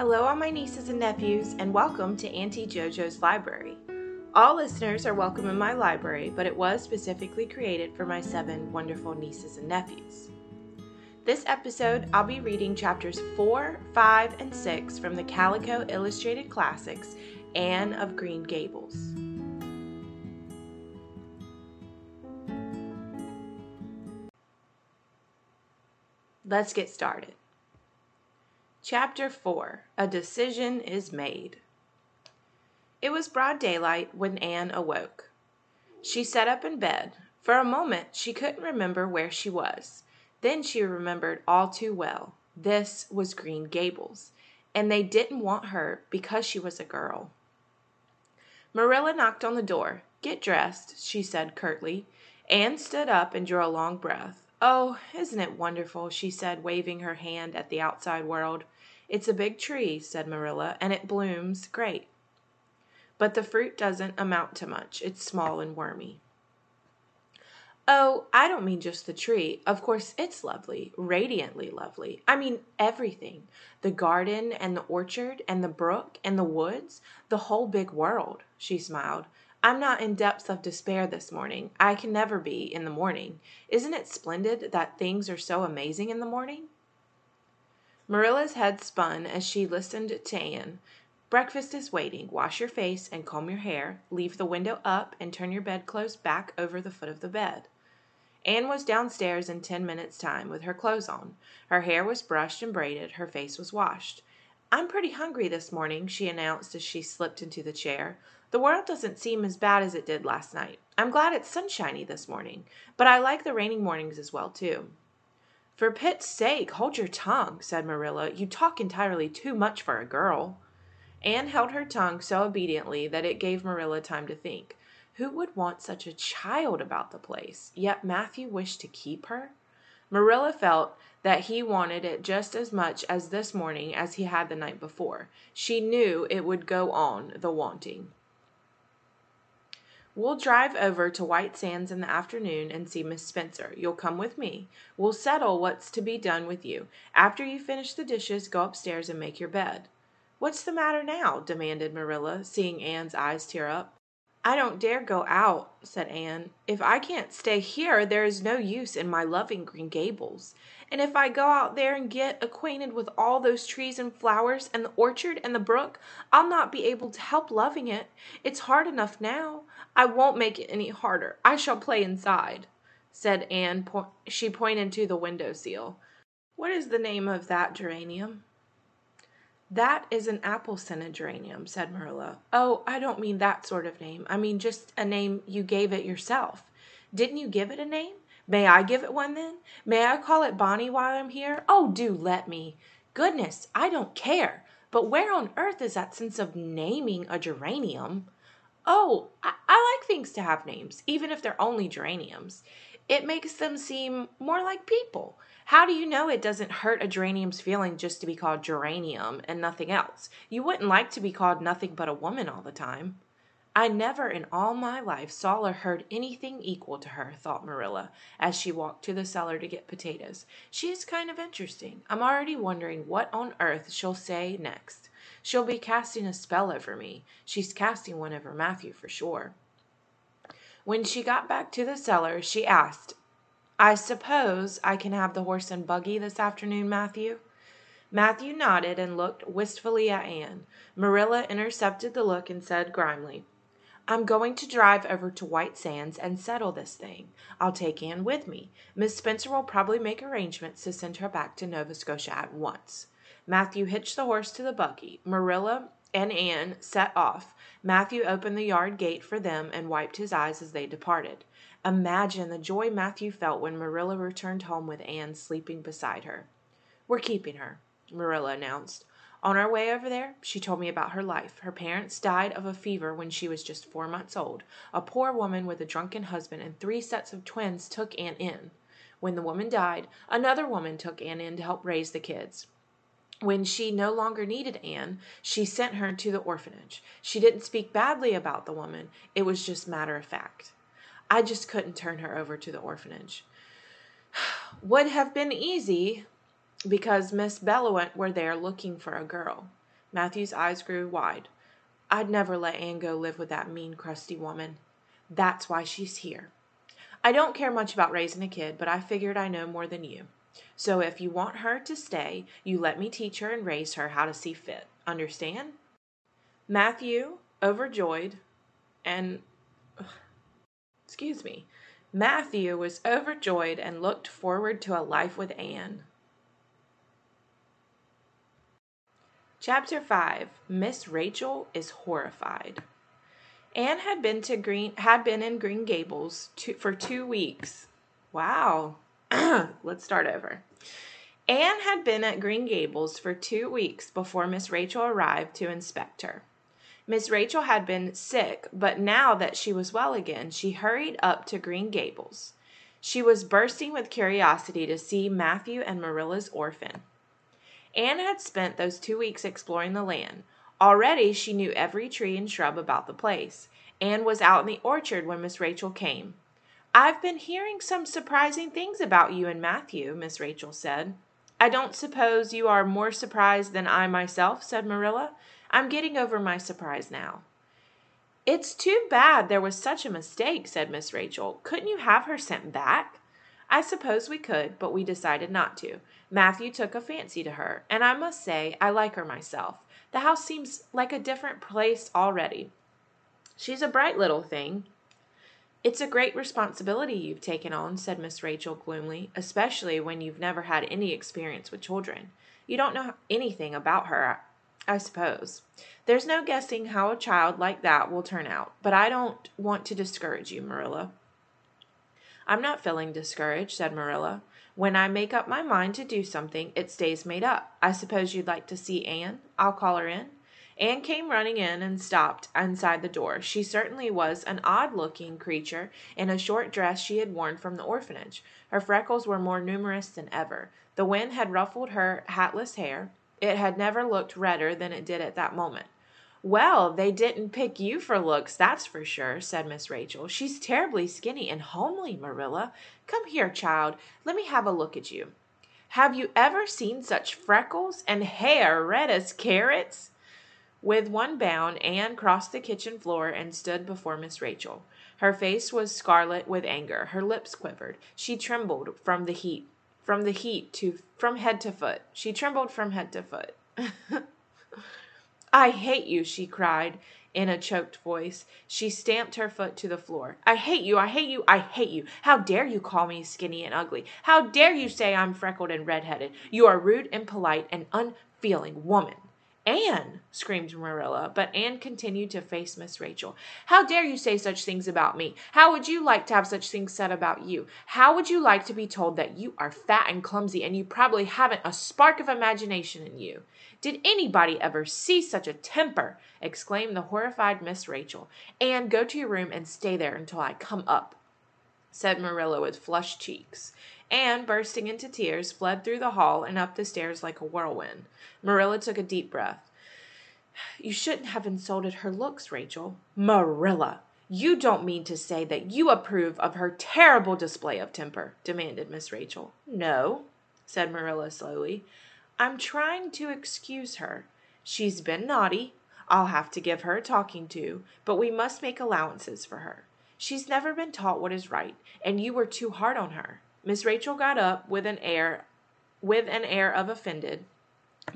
Hello, all my nieces and nephews, and welcome to Auntie JoJo's Library. All listeners are welcome in my library, but it was specifically created for my seven wonderful nieces and nephews. This episode, I'll be reading chapters 4, 5, and 6 from the Calico Illustrated Classics Anne of Green Gables. Let's get started. Chapter 4 A Decision is Made. It was broad daylight when Anne awoke. She sat up in bed. For a moment she couldn't remember where she was. Then she remembered all too well. This was Green Gables, and they didn't want her because she was a girl. Marilla knocked on the door. Get dressed, she said curtly. Anne stood up and drew a long breath. Oh, isn't it wonderful? she said, waving her hand at the outside world. It's a big tree, said Marilla, and it blooms great. But the fruit doesn't amount to much. It's small and wormy. Oh, I don't mean just the tree. Of course, it's lovely, radiantly lovely. I mean everything the garden and the orchard and the brook and the woods, the whole big world, she smiled. I'm not in depths of despair this morning. I can never be in the morning. Isn't it splendid that things are so amazing in the morning? Marilla's head spun as she listened to Anne. Breakfast is waiting. Wash your face and comb your hair. Leave the window up and turn your bedclothes back over the foot of the bed. Anne was downstairs in ten minutes' time with her clothes on. Her hair was brushed and braided, her face was washed. I'm pretty hungry this morning, she announced as she slipped into the chair. The world doesn't seem as bad as it did last night. I'm glad it's sunshiny this morning, but I like the rainy mornings as well, too. For Pitt's sake, hold your tongue, said Marilla. You talk entirely too much for a girl. Anne held her tongue so obediently that it gave Marilla time to think. Who would want such a child about the place? Yet Matthew wished to keep her? Marilla felt that he wanted it just as much as this morning as he had the night before. She knew it would go on, the wanting. We'll drive over to White Sands in the afternoon and see Miss Spencer. You'll come with me. We'll settle what's to be done with you. After you finish the dishes, go upstairs and make your bed. What's the matter now? demanded Marilla, seeing Anne's eyes tear up. I don't dare go out, said Anne. If I can't stay here, there is no use in my loving Green Gables. And if I go out there and get acquainted with all those trees and flowers and the orchard and the brook, I'll not be able to help loving it. It's hard enough now. I won't make it any harder. I shall play inside, said Anne. She pointed to the window sill. What is the name of that geranium? That is an apple scented geranium, said Marilla. Oh, I don't mean that sort of name. I mean just a name you gave it yourself. Didn't you give it a name? May I give it one then? May I call it Bonnie while I'm here? Oh, do let me. Goodness, I don't care. But where on earth is that sense of naming a geranium? Oh, I, I like things to have names, even if they're only geraniums. It makes them seem more like people. How do you know it doesn't hurt a geranium's feeling just to be called geranium and nothing else? You wouldn't like to be called nothing but a woman all the time. I never in all my life saw or heard anything equal to her, thought Marilla, as she walked to the cellar to get potatoes. She is kind of interesting. I'm already wondering what on earth she'll say next. She'll be casting a spell over me. She's casting one over Matthew for sure. When she got back to the cellar, she asked, I suppose I can have the horse and buggy this afternoon, Matthew? Matthew nodded and looked wistfully at Anne. Marilla intercepted the look and said grimly, I'm going to drive over to White Sands and settle this thing. I'll take Anne with me. Miss Spencer will probably make arrangements to send her back to Nova Scotia at once. Matthew hitched the horse to the buggy. Marilla and Anne set off. Matthew opened the yard gate for them and wiped his eyes as they departed. Imagine the joy Matthew felt when Marilla returned home with Anne sleeping beside her. We're keeping her, Marilla announced. On our way over there, she told me about her life. Her parents died of a fever when she was just four months old. A poor woman with a drunken husband and three sets of twins took Anne in. When the woman died, another woman took Anne in to help raise the kids. When she no longer needed Anne, she sent her to the orphanage. She didn't speak badly about the woman, it was just matter of fact. I just couldn't turn her over to the orphanage. Would have been easy because Miss Blewett were there looking for a girl. Matthew's eyes grew wide. I'd never let Anne go live with that mean, crusty woman. That's why she's here. I don't care much about raising a kid, but I figured I know more than you. So if you want her to stay, you let me teach her and raise her how to see fit. Understand? Matthew, overjoyed, and excuse me, Matthew was overjoyed and looked forward to a life with Anne. Chapter 5 Miss Rachel is horrified. Anne had been to Green had been in Green Gables two, for 2 weeks. Wow. Let's start over. Anne had been at Green Gables for 2 weeks before Miss Rachel arrived to inspect her. Miss Rachel had been sick, but now that she was well again, she hurried up to Green Gables. She was bursting with curiosity to see Matthew and Marilla's orphan. Anne had spent those two weeks exploring the land. Already she knew every tree and shrub about the place. Anne was out in the orchard when Miss Rachel came. I've been hearing some surprising things about you and Matthew, Miss Rachel said. I don't suppose you are more surprised than I myself, said Marilla. I'm getting over my surprise now. It's too bad there was such a mistake, said Miss Rachel. Couldn't you have her sent back? I suppose we could, but we decided not to. Matthew took a fancy to her, and I must say I like her myself. The house seems like a different place already. She's a bright little thing. It's a great responsibility you've taken on, said Miss Rachel gloomily, especially when you've never had any experience with children. You don't know anything about her, I suppose. There's no guessing how a child like that will turn out, but I don't want to discourage you, Marilla. I'm not feeling discouraged, said Marilla. When I make up my mind to do something, it stays made up. I suppose you'd like to see Anne? I'll call her in. Anne came running in and stopped inside the door. She certainly was an odd looking creature in a short dress she had worn from the orphanage. Her freckles were more numerous than ever. The wind had ruffled her hatless hair. It had never looked redder than it did at that moment. Well, they didn't pick you for looks, that's for sure, said Miss Rachel. She's terribly skinny and homely, Marilla. Come here, child. Let me have a look at you. Have you ever seen such freckles and hair red as carrots? With one bound, Anne crossed the kitchen floor and stood before Miss Rachel. Her face was scarlet with anger. Her lips quivered. She trembled from the heat, from the heat to from head to foot. She trembled from head to foot. I hate you, she cried in a choked voice. She stamped her foot to the floor. I hate you, I hate you, I hate you. How dare you call me skinny and ugly? How dare you say I'm freckled and redheaded? You are rude, impolite, and unfeeling woman. Anne, screamed Marilla, but Anne continued to face Miss Rachel. How dare you say such things about me? How would you like to have such things said about you? How would you like to be told that you are fat and clumsy and you probably haven't a spark of imagination in you? Did anybody ever see such a temper? exclaimed the horrified Miss Rachel. Anne, go to your room and stay there until I come up, said Marilla with flushed cheeks. Anne, bursting into tears, fled through the hall and up the stairs like a whirlwind. Marilla took a deep breath. You shouldn't have insulted her looks, Rachel. Marilla, you don't mean to say that you approve of her terrible display of temper, demanded Miss Rachel. No, said Marilla slowly. I'm trying to excuse her. She's been naughty. I'll have to give her a talking to, but we must make allowances for her. She's never been taught what is right, and you were too hard on her. Miss Rachel got up with an air with an air of offended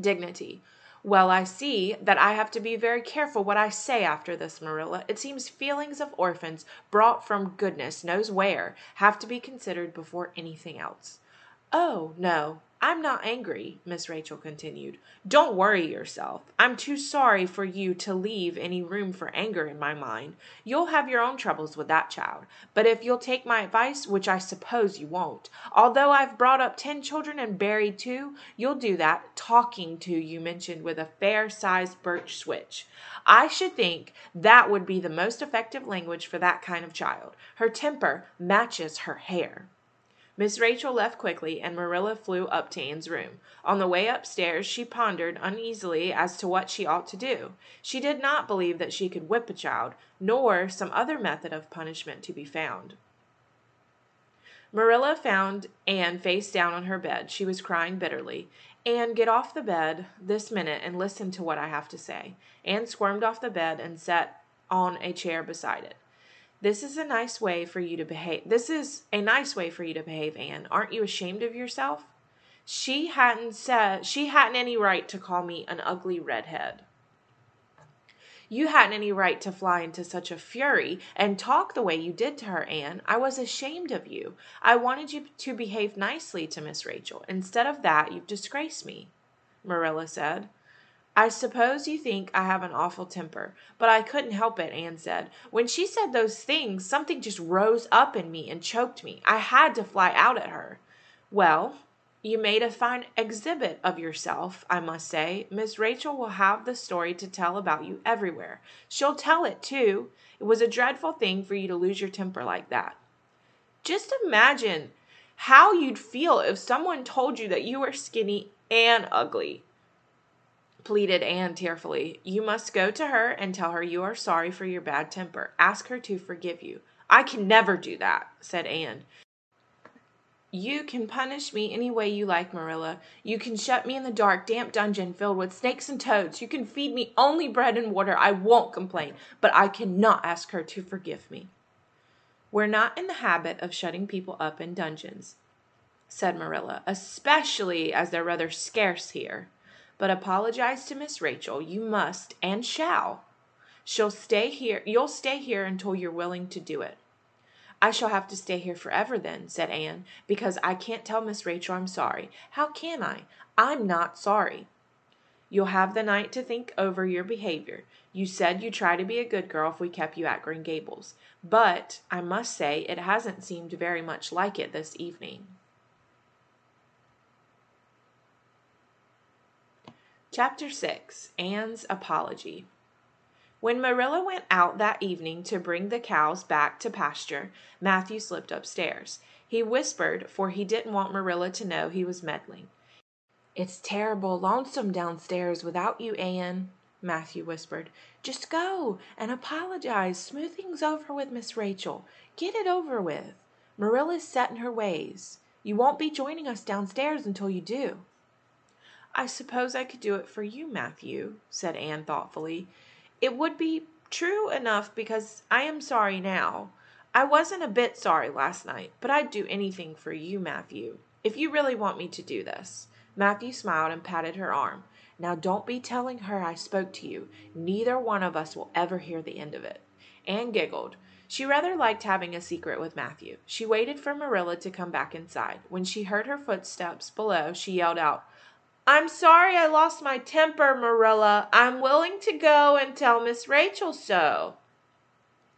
dignity. Well, I see that I have to be very careful what I say after this, Marilla. It seems feelings of orphans, brought from goodness knows where, have to be considered before anything else. Oh, no, I'm not angry, Miss Rachel continued. Don't worry yourself. I'm too sorry for you to leave any room for anger in my mind. You'll have your own troubles with that child. But if you'll take my advice, which I suppose you won't, although I've brought up ten children and buried two, you'll do that talking to you mentioned with a fair sized birch switch. I should think that would be the most effective language for that kind of child. Her temper matches her hair. Miss Rachel left quickly, and Marilla flew up to Anne's room. On the way upstairs she pondered uneasily as to what she ought to do. She did not believe that she could whip a child, nor some other method of punishment to be found. Marilla found Anne face down on her bed. She was crying bitterly. Anne, get off the bed this minute and listen to what I have to say. Anne squirmed off the bed and sat on a chair beside it. This is a nice way for you to behave. This is a nice way for you to behave, Anne. Aren't you ashamed of yourself? She hadn't said she hadn't any right to call me an ugly redhead. You hadn't any right to fly into such a fury and talk the way you did to her, Anne. I was ashamed of you. I wanted you to behave nicely to Miss Rachel. Instead of that, you've disgraced me, Marilla said. I suppose you think I have an awful temper, but I couldn't help it, Anne said. When she said those things, something just rose up in me and choked me. I had to fly out at her. Well, you made a fine exhibit of yourself, I must say. Miss Rachel will have the story to tell about you everywhere. She'll tell it, too. It was a dreadful thing for you to lose your temper like that. Just imagine how you'd feel if someone told you that you were skinny and ugly, pleaded Anne tearfully. You must go to her and tell her you are sorry for your bad temper. Ask her to forgive you. I can never do that, said Anne. You can punish me any way you like, Marilla. You can shut me in the dark, damp dungeon filled with snakes and toads. You can feed me only bread and water. I won't complain, but I cannot ask her to forgive me. We're not in the habit of shutting people up in dungeons, said Marilla, especially as they're rather scarce here. But apologize to Miss Rachel. You must and shall. She'll stay here. You'll stay here until you're willing to do it. I shall have to stay here forever then, said Anne, because I can't tell Miss Rachel I'm sorry. How can I? I'm not sorry. You'll have the night to think over your behavior. You said you'd try to be a good girl if we kept you at Green Gables. But I must say it hasn't seemed very much like it this evening. Chapter 6 Anne's Apology when Marilla went out that evening to bring the cows back to pasture, Matthew slipped upstairs. He whispered, for he didn't want Marilla to know he was meddling. It's terrible lonesome downstairs without you, Anne, Matthew whispered. Just go and apologize. Smooth things over with Miss Rachel. Get it over with. Marilla's set in her ways. You won't be joining us downstairs until you do. I suppose I could do it for you, Matthew, said Anne thoughtfully. It would be true enough because I am sorry now. I wasn't a bit sorry last night, but I'd do anything for you, Matthew, if you really want me to do this. Matthew smiled and patted her arm. Now don't be telling her I spoke to you. Neither one of us will ever hear the end of it. Anne giggled. She rather liked having a secret with Matthew. She waited for Marilla to come back inside. When she heard her footsteps below, she yelled out, I'm sorry I lost my temper, Marilla. I'm willing to go and tell Miss Rachel so.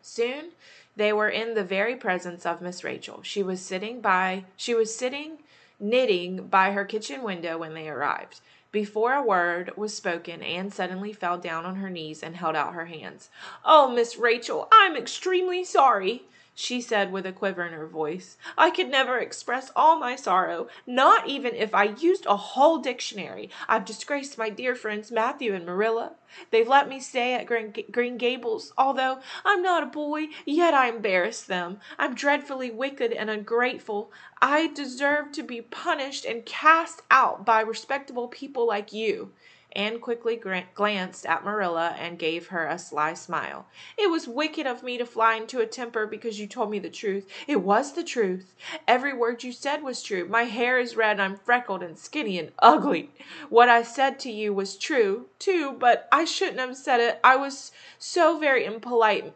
Soon they were in the very presence of Miss Rachel. She was sitting by she was sitting knitting by her kitchen window when they arrived. Before a word was spoken, Anne suddenly fell down on her knees and held out her hands. Oh, Miss Rachel, I'm extremely sorry she said with a quiver in her voice. I could never express all my sorrow, not even if I used a whole dictionary. I've disgraced my dear friends Matthew and Marilla. They've let me stay at Green Gables, although I'm not a boy, yet I embarrass them. I'm dreadfully wicked and ungrateful. I deserve to be punished and cast out by respectable people like you. Anne quickly glanced at Marilla and gave her a sly smile. It was wicked of me to fly into a temper because you told me the truth. It was the truth. Every word you said was true. My hair is red, I'm freckled and skinny and ugly. What I said to you was true, too, but I shouldn't have said it. I was so very impolite.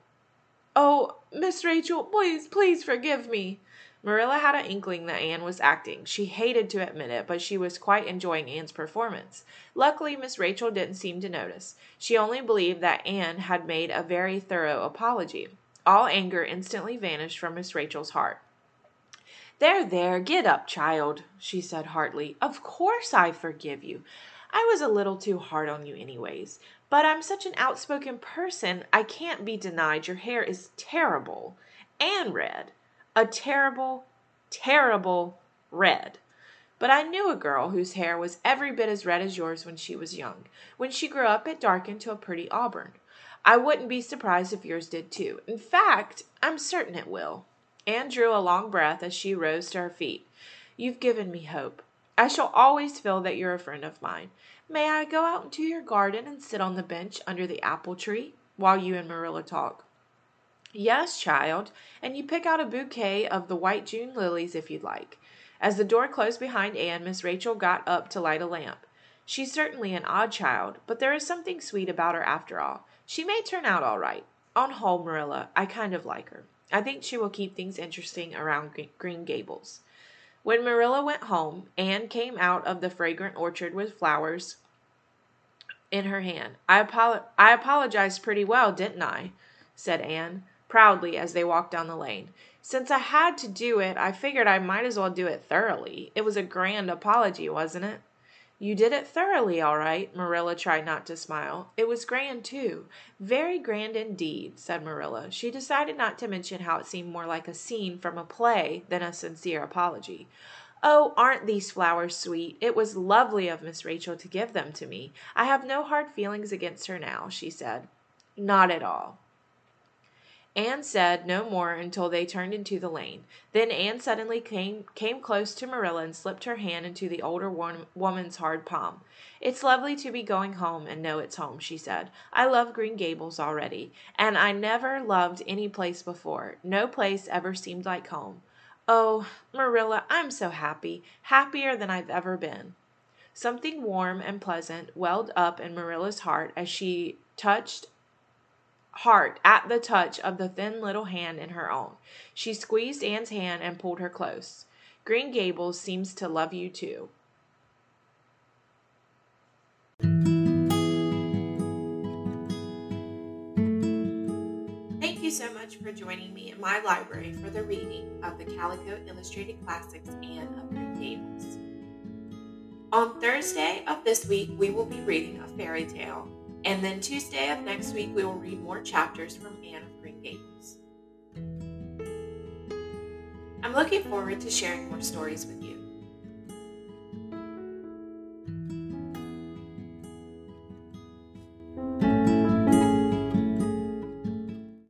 Oh, Miss Rachel, please, please forgive me. Marilla had an inkling that Anne was acting. She hated to admit it, but she was quite enjoying Anne's performance. Luckily, Miss Rachel didn't seem to notice. She only believed that Anne had made a very thorough apology. All anger instantly vanished from Miss Rachel's heart. There, there, get up, child, she said heartily. Of course I forgive you. I was a little too hard on you, anyways. But I'm such an outspoken person, I can't be denied your hair is terrible and red a terrible, terrible red. But I knew a girl whose hair was every bit as red as yours when she was young. When she grew up, it darkened to a pretty auburn. I wouldn't be surprised if yours did too. In fact, I'm certain it will. Anne drew a long breath as she rose to her feet. You've given me hope. I shall always feel that you're a friend of mine. May I go out into your garden and sit on the bench under the apple tree while you and Marilla talk? Yes, child, and you pick out a bouquet of the white June lilies if you'd like. As the door closed behind Anne, Miss Rachel got up to light a lamp. She's certainly an odd child, but there is something sweet about her after all. She may turn out all right. On whole, Marilla, I kind of like her. I think she will keep things interesting around Green Gables. When Marilla went home, Anne came out of the fragrant orchard with flowers in her hand. I, apolo- I apologized pretty well, didn't I? said Anne proudly as they walked down the lane. Since I had to do it, I figured I might as well do it thoroughly. It was a grand apology, wasn't it? You did it thoroughly, all right. Marilla tried not to smile. It was grand, too. Very grand indeed, said Marilla. She decided not to mention how it seemed more like a scene from a play than a sincere apology. Oh, aren't these flowers sweet? It was lovely of Miss Rachel to give them to me. I have no hard feelings against her now, she said. Not at all. Anne said no more until they turned into the lane. Then Anne suddenly came came close to Marilla and slipped her hand into the older woman's hard palm. It's lovely to be going home and know it's home, she said. I love Green Gables already, and I never loved any place before. No place ever seemed like home. Oh, Marilla, I'm so happy, happier than I've ever been. Something warm and pleasant welled up in Marilla's heart as she touched heart at the touch of the thin little hand in her own. She squeezed Anne's hand and pulled her close. Green Gables seems to love you too. Thank you so much for joining me in my library for the reading of the Calico Illustrated Classics Anne of Green Gables. On Thursday of this week, we will be reading a fairy tale and then Tuesday of next week, we will read more chapters from Anne of Green Gables. I'm looking forward to sharing more stories with you.